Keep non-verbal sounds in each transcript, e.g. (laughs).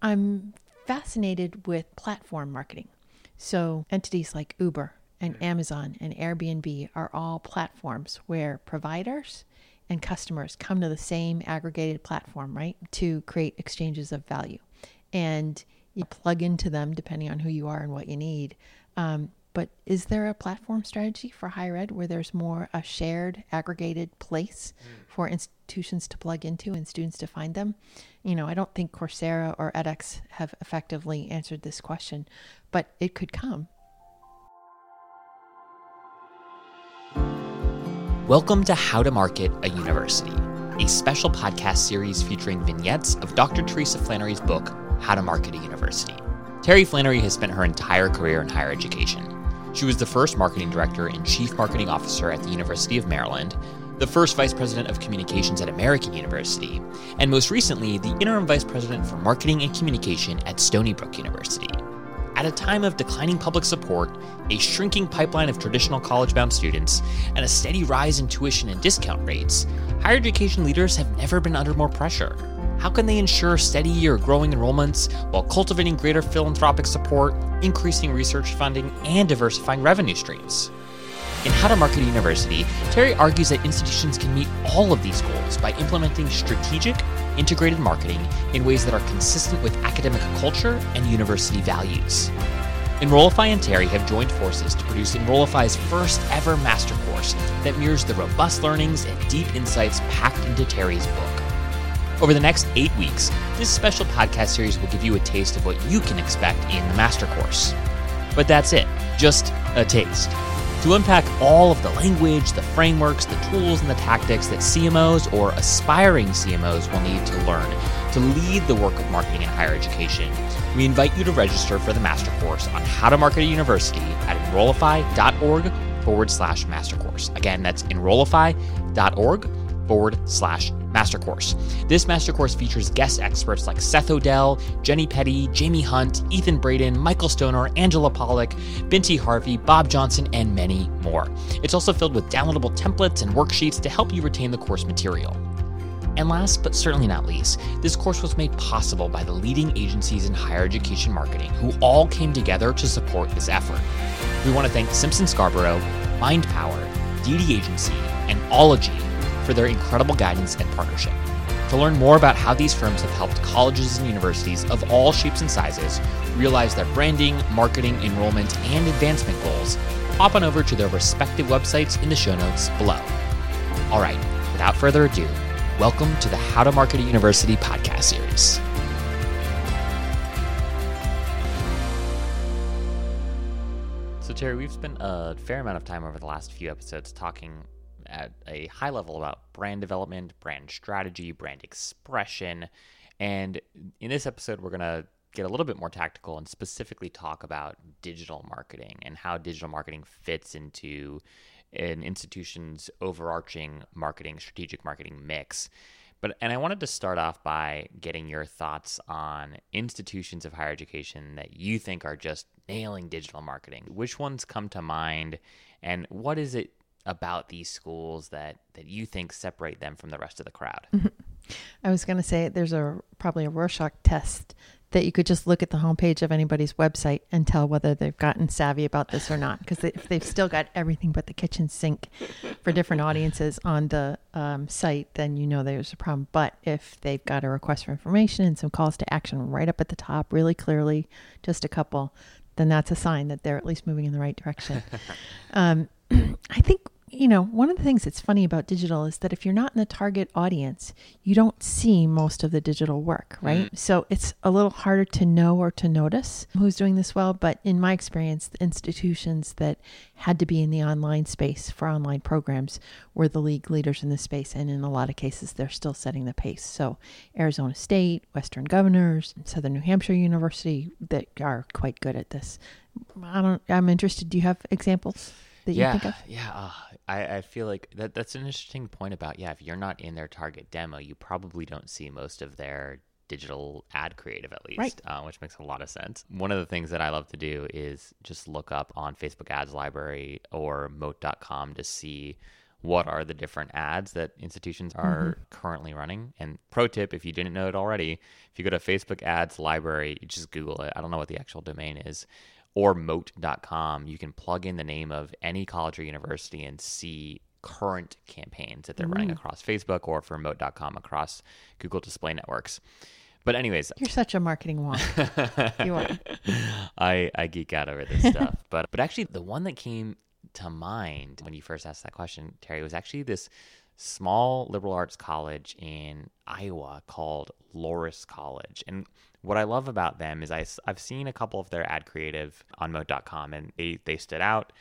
I'm fascinated with platform marketing. So, entities like Uber and Amazon and Airbnb are all platforms where providers and customers come to the same aggregated platform, right, to create exchanges of value. And you plug into them depending on who you are and what you need. Um, but is there a platform strategy for higher ed where there's more a shared, aggregated place mm. for institutions to plug into and students to find them? You know, I don't think Coursera or edX have effectively answered this question, but it could come. Welcome to How to Market a University, a special podcast series featuring vignettes of Dr. Teresa Flannery's book, How to Market a University. Terry Flannery has spent her entire career in higher education. She was the first marketing director and chief marketing officer at the University of Maryland, the first vice president of communications at American University, and most recently, the interim vice president for marketing and communication at Stony Brook University. At a time of declining public support, a shrinking pipeline of traditional college bound students, and a steady rise in tuition and discount rates, higher education leaders have never been under more pressure. How can they ensure steady or growing enrollments while cultivating greater philanthropic support, increasing research funding, and diversifying revenue streams? In How to Market a University, Terry argues that institutions can meet all of these goals by implementing strategic, integrated marketing in ways that are consistent with academic culture and university values. Enrollify and Terry have joined forces to produce Enrollify's first ever master course that mirrors the robust learnings and deep insights packed into Terry's book. Over the next eight weeks, this special podcast series will give you a taste of what you can expect in the master course. But that's it, just a taste to unpack all of the language, the frameworks, the tools, and the tactics that CMOs or aspiring CMOs will need to learn to lead the work of marketing in higher education. We invite you to register for the master course on how to market a university at enrollify.org forward slash master course. Again, that's enrollify.org forward slash master course. This master course features guest experts like Seth Odell, Jenny Petty, Jamie Hunt, Ethan Braden, Michael Stoner, Angela Pollock, Binti Harvey, Bob Johnson, and many more. It's also filled with downloadable templates and worksheets to help you retain the course material. And last but certainly not least, this course was made possible by the leading agencies in higher education marketing who all came together to support this effort. We want to thank Simpson Scarborough, MindPower, DD Agency, and Ologie for their incredible guidance and partnership. To learn more about how these firms have helped colleges and universities of all shapes and sizes realize their branding, marketing, enrollment, and advancement goals, hop on over to their respective websites in the show notes below. All right, without further ado, welcome to the How to Market a University podcast series. So, Terry, we've spent a fair amount of time over the last few episodes talking at a high level about brand development, brand strategy, brand expression. And in this episode, we're going to get a little bit more tactical and specifically talk about digital marketing and how digital marketing fits into an institution's overarching marketing, strategic marketing mix. But and I wanted to start off by getting your thoughts on institutions of higher education that you think are just nailing digital marketing. Which ones come to mind and what is it about these schools that that you think separate them from the rest of the crowd? I was going to say there's a probably a Rorschach test that you could just look at the homepage of anybody's website and tell whether they've gotten savvy about this or not. Because they, if they've still got everything but the kitchen sink for different audiences on the um, site, then you know there's a problem. But if they've got a request for information and some calls to action right up at the top, really clearly, just a couple, then that's a sign that they're at least moving in the right direction. (laughs) um, (clears throat) I think you know, one of the things that's funny about digital is that if you're not in the target audience, you don't see most of the digital work, right? Mm-hmm. So it's a little harder to know or to notice who's doing this well. But in my experience, the institutions that had to be in the online space for online programs were the league leaders in the space. And in a lot of cases, they're still setting the pace. So Arizona State, Western Governors, Southern New Hampshire University that are quite good at this. I don't, I'm interested. Do you have examples? That yeah, think of? Yeah, uh, I, I feel like that that's an interesting point about yeah, if you're not in their target demo, you probably don't see most of their digital ad creative at least, right. uh, which makes a lot of sense. One of the things that I love to do is just look up on Facebook Ads Library or Moat.com to see what are the different ads that institutions are mm-hmm. currently running. And pro tip, if you didn't know it already, if you go to Facebook ads library, you just Google it. I don't know what the actual domain is or moat.com, you can plug in the name of any college or university and see current campaigns that they're running mm. across Facebook or for moat.com across Google Display Networks. But anyways, you're such a marketing wonk. (laughs) you are. I I geek out over this stuff, (laughs) but but actually the one that came to mind when you first asked that question, Terry, was actually this small liberal arts college in Iowa called Loras College. And what I love about them is I, I've seen a couple of their ad creative on moat.com and they, they stood out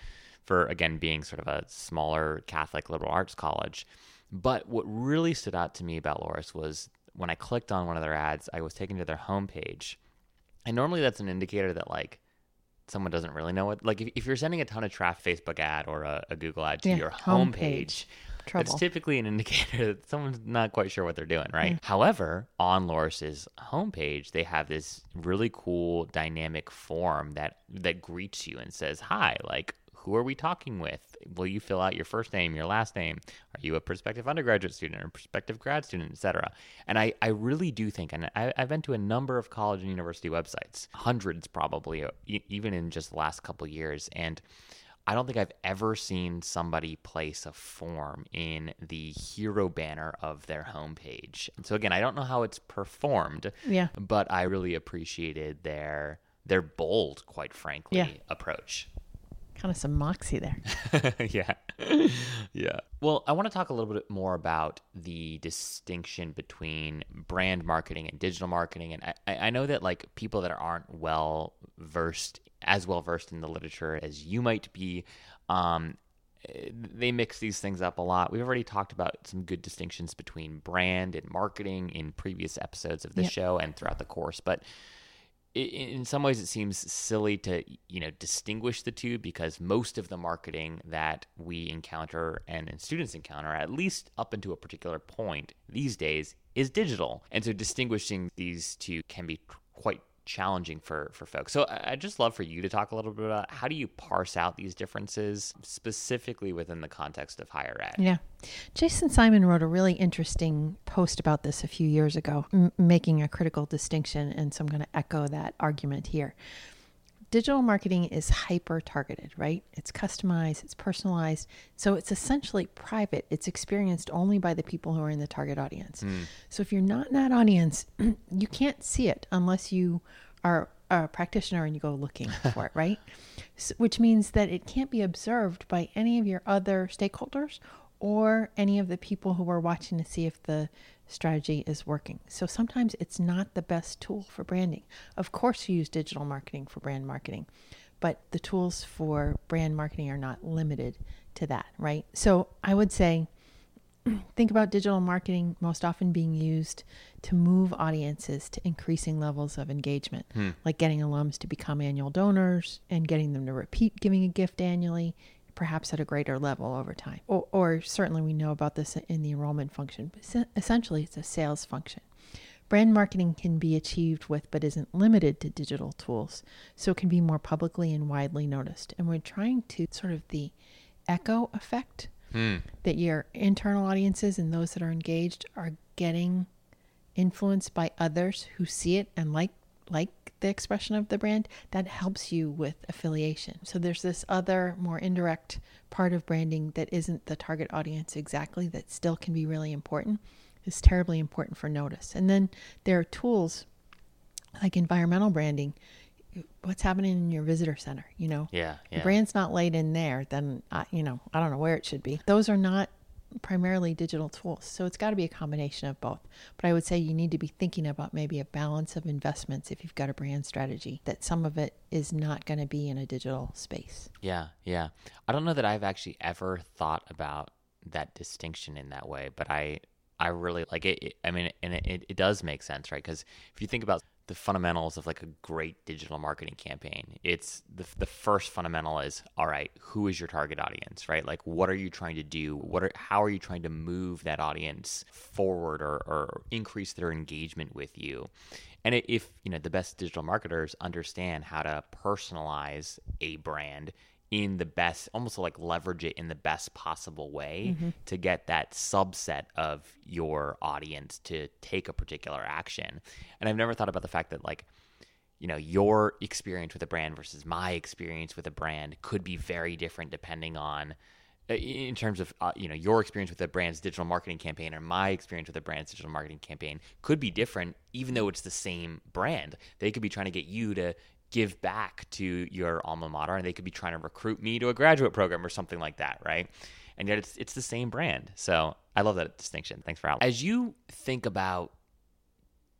for, again, being sort of a smaller Catholic liberal arts college. But what really stood out to me about Loras was when I clicked on one of their ads, I was taken to their homepage. And normally that's an indicator that, like, someone doesn't really know what like if, if you're sending a ton of traffic facebook ad or a, a google ad to yeah, your homepage, homepage trouble. It's typically an (laughs) indicator that someone's not quite sure what they're doing, right? Mm. However, on Loras's homepage, they have this really cool dynamic form that that greets you and says, "Hi, like who are we talking with? Will you fill out your first name, your last name? Are you a prospective undergraduate student or prospective grad student, etc.? And I, I really do think, and I, have been to a number of college and university websites, hundreds probably, even in just the last couple years, and I don't think I've ever seen somebody place a form in the hero banner of their homepage. So again, I don't know how it's performed. Yeah. But I really appreciated their their bold, quite frankly, yeah. approach. Kind of some moxie there. (laughs) yeah. yeah. Well, I want to talk a little bit more about the distinction between brand marketing and digital marketing. And I, I know that like people that aren't well versed as well versed in the literature as you might be. Um, they mix these things up a lot. We've already talked about some good distinctions between brand and marketing in previous episodes of the yep. show and throughout the course, but in some ways it seems silly to you know distinguish the two because most of the marketing that we encounter and students encounter at least up into a particular point these days is digital and so distinguishing these two can be quite challenging for for folks. So I'd just love for you to talk a little bit about how do you parse out these differences specifically within the context of higher ed. Yeah. Jason Simon wrote a really interesting post about this a few years ago, m- making a critical distinction and so I'm going to echo that argument here digital marketing is hyper targeted, right? It's customized, it's personalized. So it's essentially private. It's experienced only by the people who are in the target audience. Mm. So if you're not in that audience, (clears throat) you can't see it unless you are a practitioner and you go looking (laughs) for it, right? So, which means that it can't be observed by any of your other stakeholders or any of the people who are watching to see if the strategy is working. So sometimes it's not the best tool for branding. Of course, you use digital marketing for brand marketing, but the tools for brand marketing are not limited to that, right? So I would say (clears throat) think about digital marketing most often being used to move audiences to increasing levels of engagement, hmm. like getting alums to become annual donors and getting them to repeat giving a gift annually perhaps at a greater level over time. Or, or certainly we know about this in the enrollment function, but essentially it's a sales function. Brand marketing can be achieved with, but isn't limited to digital tools, so it can be more publicly and widely noticed. And we're trying to sort of the echo effect hmm. that your internal audiences and those that are engaged are getting influenced by others who see it and like like the expression of the brand, that helps you with affiliation. So there's this other more indirect part of branding that isn't the target audience exactly that still can be really important. It's terribly important for notice. And then there are tools like environmental branding. What's happening in your visitor center? You know, yeah, yeah. the brand's not laid in there. Then uh, you know, I don't know where it should be. Those are not primarily digital tools. So it's got to be a combination of both. But I would say you need to be thinking about maybe a balance of investments if you've got a brand strategy, that some of it is not going to be in a digital space. Yeah, yeah. I don't know that I've actually ever thought about that distinction in that way, but I I really like it. it I mean, and it, it does make sense, right? Because if you think about the fundamentals of like a great digital marketing campaign. It's the, the first fundamental is all right, who is your target audience, right? Like what are you trying to do? What are how are you trying to move that audience forward or, or increase their engagement with you? And if you know the best digital marketers understand how to personalize a brand in the best, almost like leverage it in the best possible way mm-hmm. to get that subset of your audience to take a particular action. And I've never thought about the fact that, like, you know, your experience with a brand versus my experience with a brand could be very different depending on uh, in terms of uh, you know your experience with a brand's digital marketing campaign or my experience with a brand's digital marketing campaign could be different even though it's the same brand they could be trying to get you to give back to your alma mater and they could be trying to recruit me to a graduate program or something like that right and yet it's it's the same brand so i love that distinction thanks for that. as you think about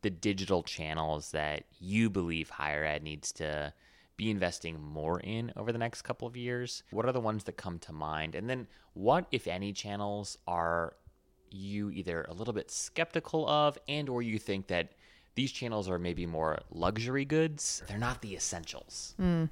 the digital channels that you believe higher ed needs to be investing more in over the next couple of years? What are the ones that come to mind? And then what, if any, channels are you either a little bit skeptical of and or you think that these channels are maybe more luxury goods? They're not the essentials. Mm.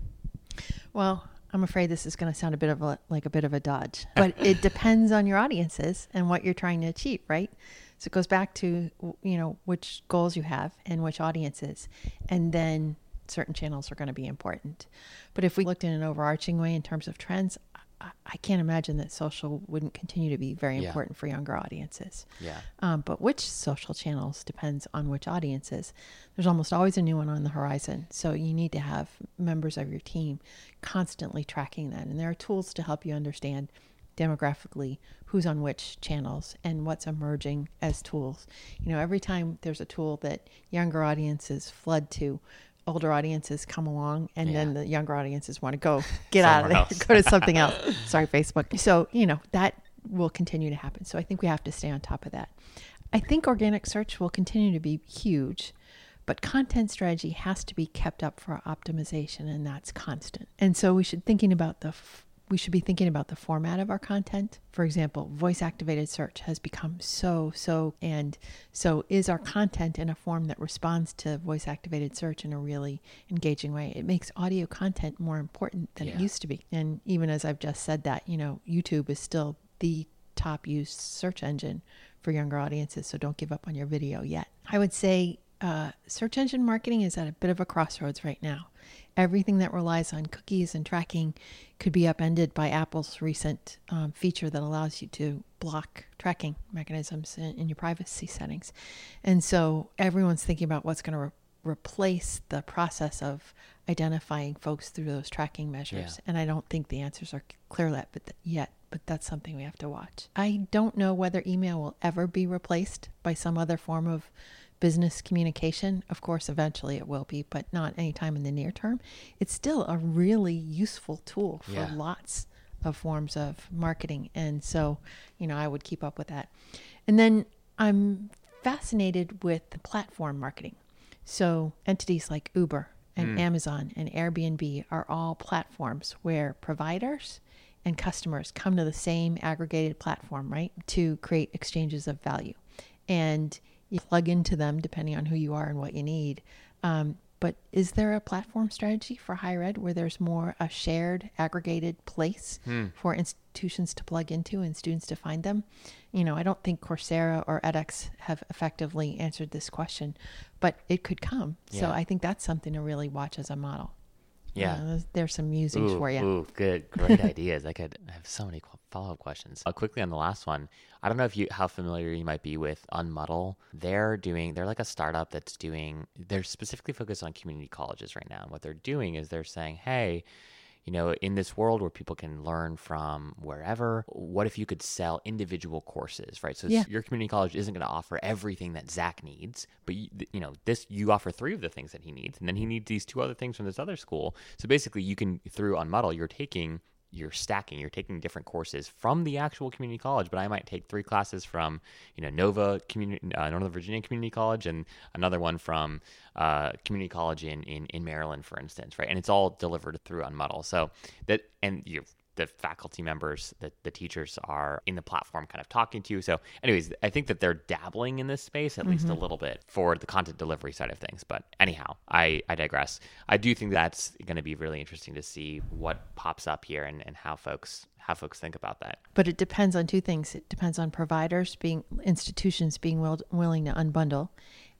Well, I'm afraid this is going to sound a bit of a, like a bit of a dodge, (laughs) but it depends on your audiences and what you're trying to achieve, right? So it goes back to you know which goals you have and which audiences, and then certain channels are going to be important. But if we looked in an overarching way in terms of trends, I, can't imagine that social wouldn't continue to be very yeah. important for younger audiences. Yeah. Um, but which social channels depends on which audiences. There's almost always a new one on the horizon. So you need to have members of your team constantly tracking that. And there are tools to help you understand demographically who's on which channels and what's emerging as tools. You know, every time there's a tool that younger audiences flood to, older audiences come along and yeah. then the younger audiences want to go get out of there else. (laughs) go to something else. (laughs) Sorry facebook. So you know that will continue to happen. So i think we have to stay on top of that. I think organic search will continue to be huge but content strategy has to be kept up for optimization and that's constant. And so we should thinking about the we should be thinking about the format of our content. For example, voice activated search has become so, so, and so is our content in a form that responds to voice activated search in a really engaging way. It makes audio content more important than yeah. it used to be. And even as I've just said that, you know, YouTube is still the top used search engine for younger audiences. So don't give up on your video yet. I would say uh, search engine marketing is at a bit of a crossroads right now everything that relies on cookies and tracking could be upended by Apple's recent um, feature that allows you to block tracking mechanisms in, in your privacy settings. And so everyone's thinking about what's going to re- replace the process of identifying folks through those tracking measures. Yeah. And I don't think the answers are clear yet, but th- yet, but that's something we have to watch. I don't know whether email will ever be replaced by some other form of business communication. Of course, eventually it will be, but not anytime in the near term. It's still a really useful tool for yeah. lots of forms of marketing. And so, you know, I would keep up with that. And then I'm fascinated with platform marketing. So, entities like Uber and mm. Amazon and Airbnb are all platforms where providers and customers come to the same aggregated platform, right, to create exchanges of value. And you plug into them depending on who you are and what you need. Um, but is there a platform strategy for higher ed where there's more a shared, aggregated place hmm. for institutions to plug into and students to find them? You know, I don't think Coursera or edX have effectively answered this question, but it could come. Yeah. So I think that's something to really watch as a model. Yeah, uh, there's some musings ooh, for you. Ooh, good, (laughs) great ideas. I could have so many follow up questions. Uh, quickly on the last one, I don't know if you how familiar you might be with Unmuddle. They're doing they're like a startup that's doing they're specifically focused on community colleges right now. And what they're doing is they're saying, hey you know, in this world where people can learn from wherever, what if you could sell individual courses, right? So yeah. your community college isn't going to offer everything that Zach needs, but you, you, know, this you offer three of the things that he needs, and then he needs these two other things from this other school. So basically, you can through Unmuddle, you're taking you're stacking you're taking different courses from the actual community college but i might take three classes from you know nova community uh, northern virginia community college and another one from uh, community college in, in in maryland for instance right and it's all delivered through Unmuddle. so that and you the faculty members, the, the teachers are in the platform kind of talking to. you. So, anyways, I think that they're dabbling in this space at mm-hmm. least a mm-hmm. little bit for the content delivery side of things. But anyhow, I, I digress. I do think that's going to be really interesting to see what pops up here and, and how folks how folks think about that. But it depends on two things. It depends on providers being institutions being will, willing to unbundle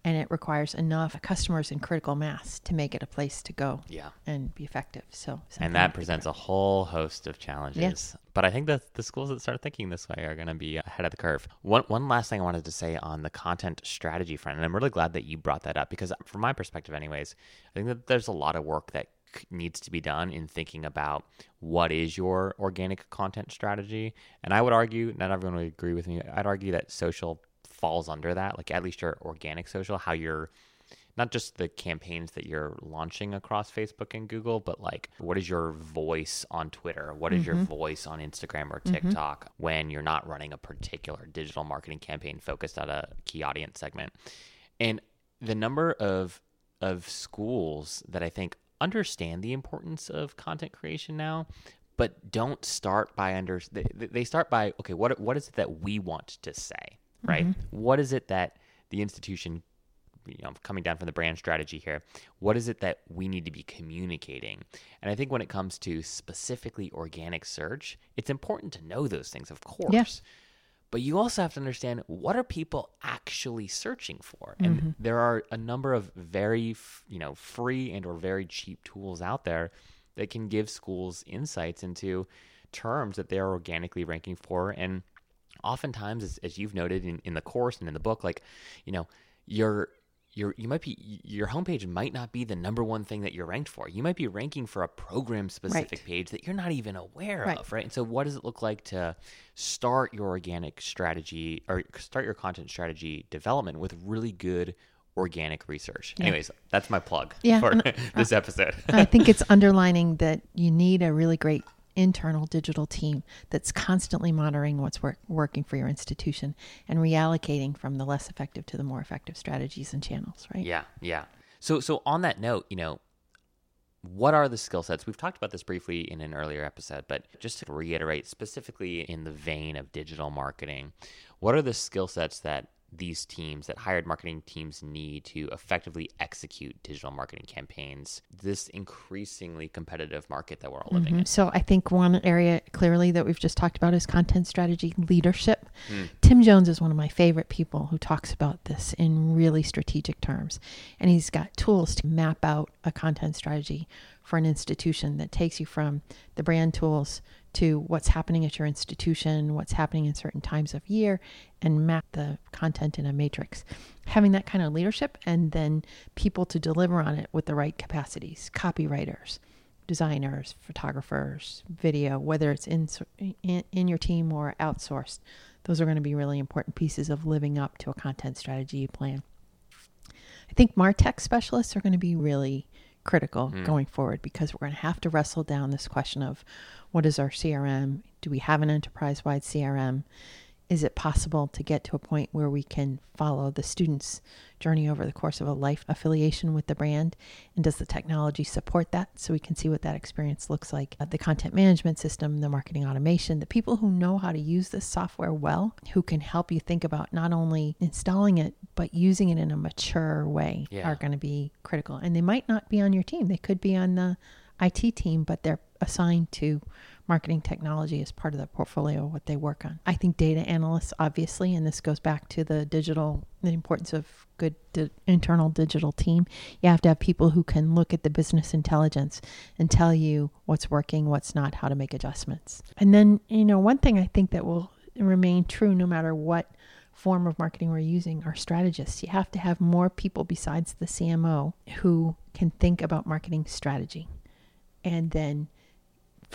and it requires enough customers and critical mass to make it a place to go Yeah. and be effective. So, And that presents a whole host of challenges. But I think that the schools that start thinking this way are going to be ahead of the curve. One, one last thing I wanted to say on the content strategy front, and I'm really glad that you brought that up because, from my perspective, anyways, I think that there's a lot of work that needs to be done in thinking about what is your organic content strategy. And I would argue, not everyone would agree with me, I'd argue that social falls under that, like at least your organic social, how you're not just the campaigns that you're launching across Facebook and Google, but like what is your voice on Twitter? What is your mm-hmm. voice on Instagram or mm-hmm. TikTok when you're not running a particular digital marketing campaign focused at a key audience segment? And the number of of schools that I think understand the importance of content creation now, but don't start by under they, they start by okay, what what is it that we want to say, right? Mm-hmm. What is it that the institution you know, coming down from the brand strategy here, what is it that we need to be communicating? And I think when it comes to specifically organic search, it's important to know those things, of course. But you also have to understand what are people actually searching for? And mm-hmm. there are a number of very, you know, free and or very cheap tools out there that can give schools insights into terms that they're organically ranking for and oftentimes as, as you've noted in, in the course and in the book like you know your your you might be your homepage might not be the number one thing that you're ranked for. You might be ranking for a program specific Right. page that you're not even aware Right. of right? And so what does it look like to start your organic strategy or start your content strategy development with really good organic research? Anyways that's my plug Yeah, for and, (laughs) this episode. I think it's underlining that you need a really great internal digital team that's constantly monitoring what's work, working for your institution and reallocating from the less effective to the more effective strategies and channels, right? Yeah, yeah. So so on that note, you know, what are the skill sets? We've talked about this briefly in an earlier episode, but just to reiterate specifically in the vein of digital marketing, what are the skill sets that these teams, that hired marketing teams need to effectively execute digital marketing campaigns, this increasingly competitive market that we're all living mm-hmm. in? So I think one area clearly that we've just talked about is content strategy leadership. Hmm. Tim Jones is one of my favorite people who talks about this in really strategic terms. And he's got tools to map out a content strategy for an institution that takes you from the brand tools to what's happening at your institution, what's happening in certain times of year, and map the content in a matrix. Having that kind of leadership and then people to deliver on it with the right capacities, copywriters, designers, photographers, video, whether it's in, in in your team or outsourced. Those are going to be really important pieces of living up to a content strategy plan. I think Martech specialists are going to be really critical hmm. going forward because we're going to have to wrestle down this question of what is our CRM? Do we have an enterprise wide CRM? Is it possible to get to a point where we can follow the student's journey over the course of a life affiliation with the brand? And does the technology support that so we can see what that experience looks like? Uh, the content management system, the marketing automation, the people who know how to use this software well, who can help you think about not only installing it, but using it in a mature way Yeah. are going to be critical. And they might not be on your team, they could be on the IT team, but they're assigned to marketing technology as part of the portfolio what they work on. I think data analysts, obviously, and this goes back to the digital, the importance of good di- internal digital team. You have to have people who can look at the business intelligence and tell you what's working, what's not, how to make adjustments. And then, you know, one thing I think that will remain true no matter what form of marketing we're using are strategists. You have to have more people besides the CMO who can think about marketing strategy and then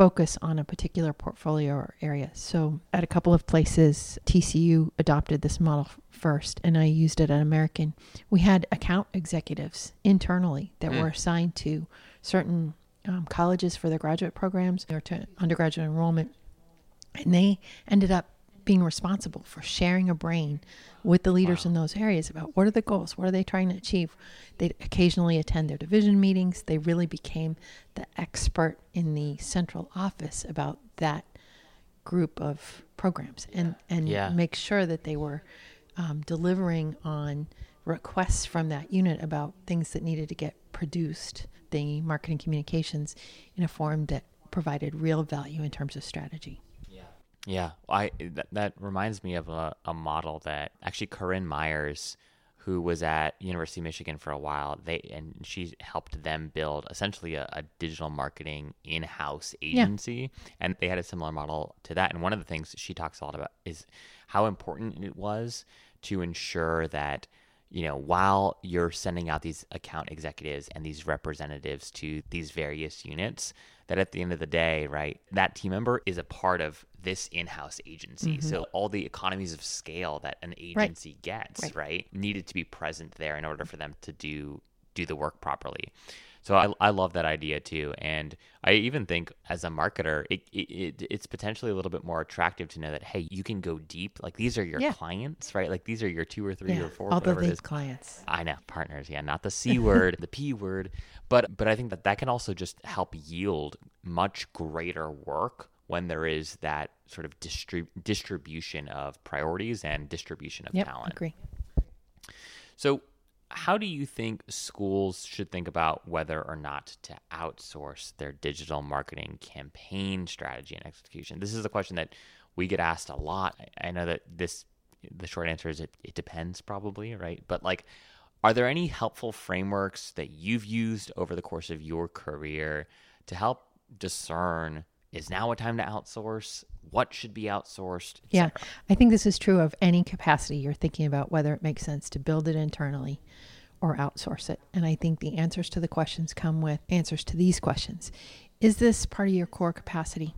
focus on a particular portfolio or area. So, at a couple of places, TCU adopted this model first, and I used it at American. We had account executives internally that were assigned to certain um, colleges for their graduate programs or to undergraduate enrollment, and they ended up being responsible for sharing a brain with the leaders in those areas about what are the goals, what are they trying to achieve. They'd occasionally attend their division meetings. They really became the expert in the central office about that group of programs and and Yeah. make sure that they were um, delivering on requests from that unit about things that needed to get produced, the marketing communications, in a form that provided real value in terms of strategy. Yeah, I that, that reminds me of a, a model that actually Corinne Myers, who was at University of Michigan for a while. They and she helped them build essentially a, a digital marketing in-house agency, yeah. and they had a similar model to that. And one of the things she talks a lot about is how important it was to ensure that you know, while you're sending out these account executives and these representatives to these various units, that at the end of the day, right, that team member is a part of this in-house agency. Mm-hmm. So all the economies of scale that an agency right. gets, right. right, needed to be present there in order for them to do do the work properly. So I, I love that idea too, and I even think as a marketer, it, it, it's potentially a little bit more attractive to know that hey, you can go deep. Like these are your yeah. clients, right? Like these are your two or three yeah. or four, all the clients. I know partners, yeah, not the c word, the p word, but but I think that that can also just help yield much greater work when there is that sort of distrib- distribution of priorities and distribution of yep, talent. Agree. So how do you think schools should think about whether or not to outsource their digital marketing campaign strategy and execution? This is a question that we get asked a lot. I know that this the short answer is it, it depends probably, right? But like are there any helpful frameworks that you've used over the course of your career to help discern is now a time to outsource? What should be outsourced? Yeah, I think this is true of any capacity you're thinking about whether it makes sense to build it internally or outsource it. And I think the answers to the questions come with answers to these questions. Is this part of your core capacity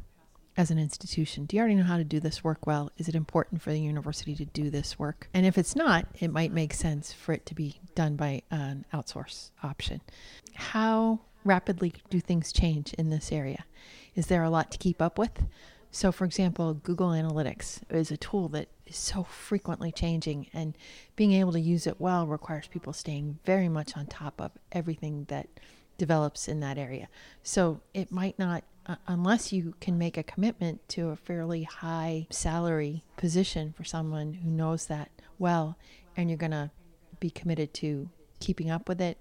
as an institution? Do you already know how to do this work well? Is it important for the university to do this work? And if it's not, it might make sense for it to be done by an outsource option. How rapidly do things change in this area? Is there a lot to keep up with? So, for example, Google Analytics is a tool that is so frequently changing, and being able to use it well requires people staying very much on top of everything that develops in that area. So, it might not, uh, unless you can make a commitment to a fairly high salary position for someone who knows that well, and you're going to be committed to keeping up with it,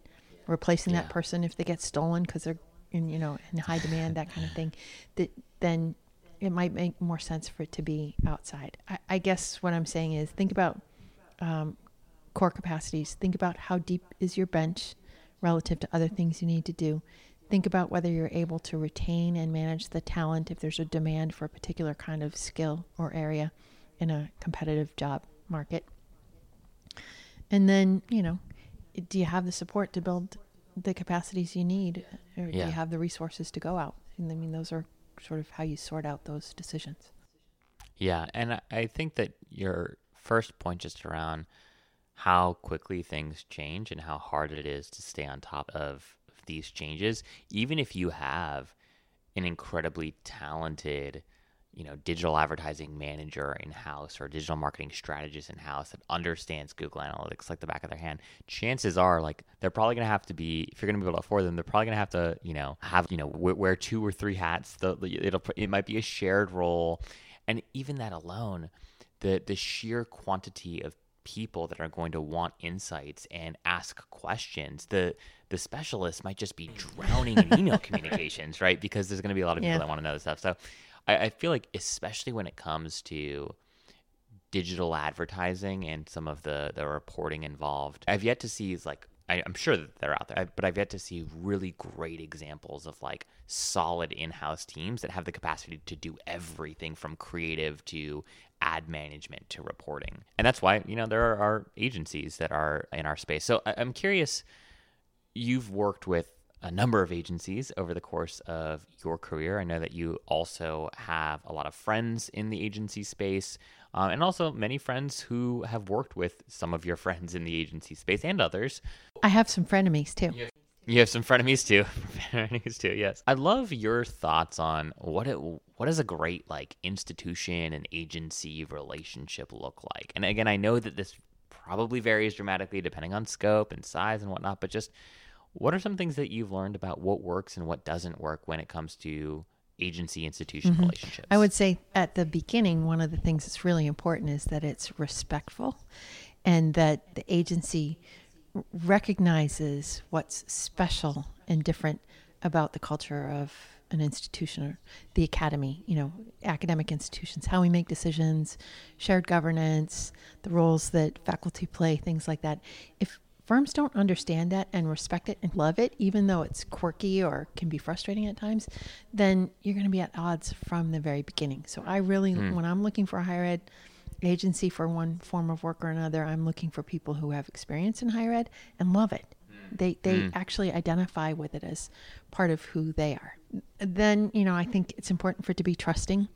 replacing yeah. that person if they get stolen because they're in you know in high demand, that kind of thing. (sighs) That then it might make more sense for it to be outside. I, I guess what I'm saying is think about um, core capacities. Think about how deep is your bench relative to other things you need to do. Think about whether you're able to retain and manage the talent if there's a demand for a particular kind of skill or area in a competitive job market. And then, you know, do you have the support to build the capacities you need or yeah. do you have the resources to go out? And I mean, those are sort of how you sort out those decisions. Yeah, and I think that your first point just around how quickly things change and how hard it is to stay on top of these changes, even if you have an incredibly talented you know, digital advertising manager in house or digital marketing strategist in house that understands Google Analytics like the back of their hand, chances are like they're probably going to have to be if you're going to be able to afford them, they're probably going to have to you know have you know wear two or three hats. The, it'll it might be a shared role, and even that alone, the the sheer quantity of people that are going to want insights and ask questions. The the specialist might just be drowning in email (laughs) communications, right? Because there's going to be a lot of people yeah. that want to know this stuff. So I, I feel like especially when it comes to digital advertising and some of the the reporting involved, I've yet to see like I, am sure that they're out there, but I've yet to see really great examples of like solid in-house teams that have the capacity to do everything from creative to ad management to reporting. And that's why you know there are agencies that are in our space. So I, I'm curious. You've worked with a number of agencies over the course of your career. I know that you also have a lot of friends in the agency space, uh, and also many friends who have worked with some of your (laughs) friends in the agency space and others. I have some frenemies too. You have some frenemies too. (laughs) frenemies too. Yes. I'd love your thoughts on what it what does a great like institution and agency relationship look like. And again, I know that this probably varies dramatically depending on scope and size and whatnot, but just what are some things that you've learned about what works and what doesn't work when it comes to agency institution mm-hmm. relationships? I would say at the beginning, one of the things that's really important is that it's respectful and that the agency recognizes what's special and different about the culture of an institution or the academy, you know, academic institutions, how we make decisions, shared governance, the roles that faculty play, things like that. If firms don't understand that and respect it and love it, even though it's quirky or can be frustrating at times, then you're going to be at odds from the very beginning. So I really, mm. when I'm looking for a higher ed agency for one form of work or another, I'm looking for people who have experience in higher ed and love it. Mm. They they mm. actually identify with it as part of who they are. Then you know I think it's important for it to be trusting.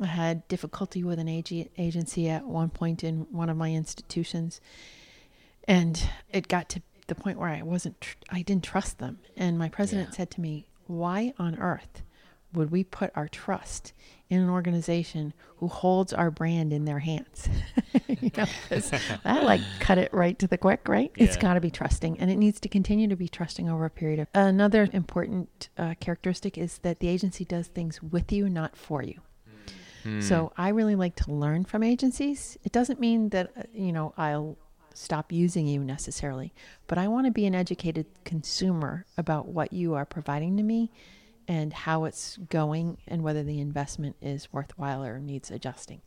I had difficulty with an ag- agency at one point in one of my institutions, and it got to the point where I wasn't tr- I didn't trust them. And my president yeah. said to me, "Why on earth would we put our trust in an organization who holds our brand in their hands? (laughs) you know, (laughs) that like cut it right to the quick, right? Yeah. It's got to be trusting, and it needs to continue to be trusting over a period of. Another important uh, characteristic is that the agency does things with you, not for you. Hmm. So I really like to learn from agencies. It doesn't mean that uh, you know I'll stop using you necessarily, but I want to be an educated consumer about what you are providing to me and how it's going and whether the investment is worthwhile or needs adjusting.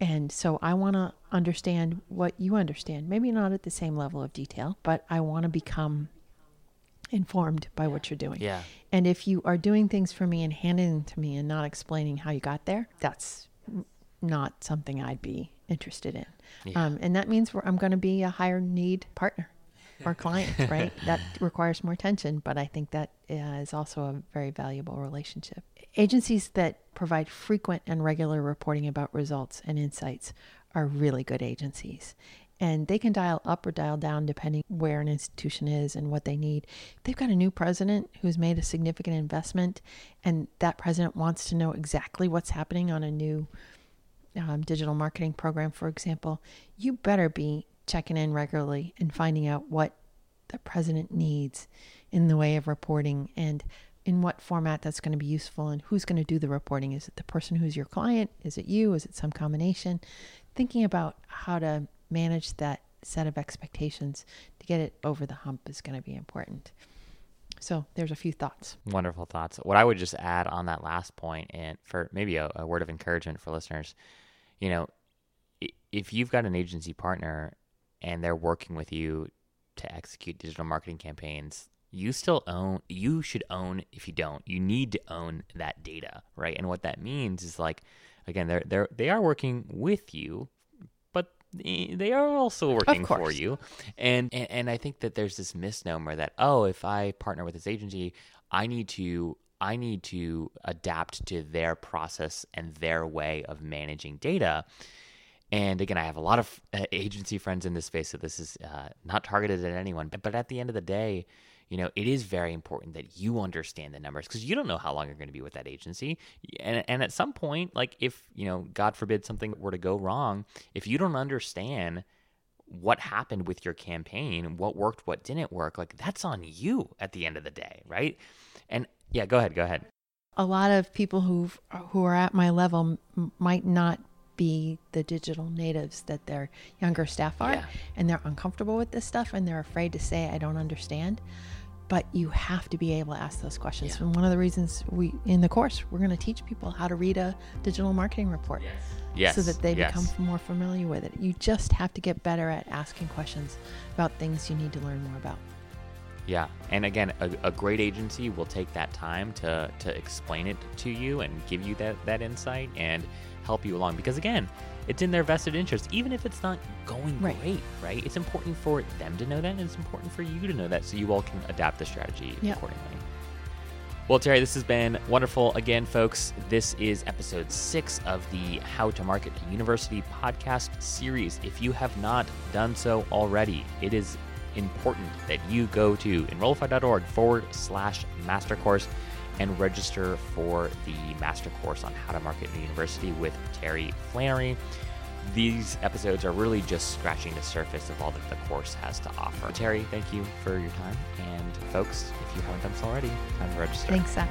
And so I want to understand what you understand. Maybe not at the same level of detail, but I want to become informed by what you're doing. Yeah. And if you are doing things for me and handing them to me and not explaining how you got there, that's not something I'd be interested in. Yeah. Um, and that means I'm going to be a higher need partner or client, (laughs) right? that requires more attention, but I think that uh, is also a very valuable relationship. Agencies that provide frequent and regular reporting about results and insights are really good agencies. And they can dial up or dial down depending where an institution is and what they need. They've got a new president who's made a significant investment, and that president wants to know exactly what's happening on a new um, digital marketing program, for example. You better be checking in regularly and finding out what the president needs in the way of reporting and in what format that's going to be useful and who's going to do the reporting. Is it the person who's your client? Is it you? Is it some combination? Thinking about how to manage that set of expectations to get it over the hump is going to be important. So there's a few thoughts. Wonderful thoughts. What I would just add on that last point, and for maybe a, a word of encouragement for listeners, you know, if you've got an agency partner and they're working with you to execute digital marketing campaigns, you still own you should own if you don't you need to own that data right? And what that means is like again they're they're they are working with you but they are also working for you. And, and and i think that there's this misnomer that oh if i partner with this agency i need to i need to adapt to their process and their way of managing data and again, I have a lot of uh, agency friends in this space, so this is uh, not targeted at anyone. But at the end of the day, you know, it is very important that you understand the numbers because you don't know how long you're going to be with that agency. And, and at some point, like if, you know, God forbid something were to go wrong, if you don't understand what happened with your campaign, what worked, what didn't work, like that's on you at the end of the day, right? And yeah, go ahead, go ahead. A lot of people who who are at my level might not be the digital natives that their younger staff are yeah. and they're uncomfortable with this stuff and they're afraid to say i don't understand but you have to be able to ask those questions yeah. and one of the reasons we in the course we're going to teach people how to read a digital marketing report yes. Yes. so that they yes. become more familiar with it you just have to get better at asking questions about things you need to learn more about yeah, and again, a, a, great agency will take that time to to explain it to you and give you that that insight and help you along because again it's in their vested interest even if it's not going right. great right it's important for them to know that and it's important for you to know that so you all can adapt the strategy yep. accordingly well, Terry, this has been wonderful. Again, folks, this is episode six of the How to Market a University podcast series. If you have not done so already, it is important that you go to enrollify.org forward slash master course and register for the master course on how to market in the university with Terry Flannery. These episodes are really just scratching the surface of all that the course has to offer. Terry, thank you for your time. And folks, if you haven't done so already, time to register. Thanks, Zach.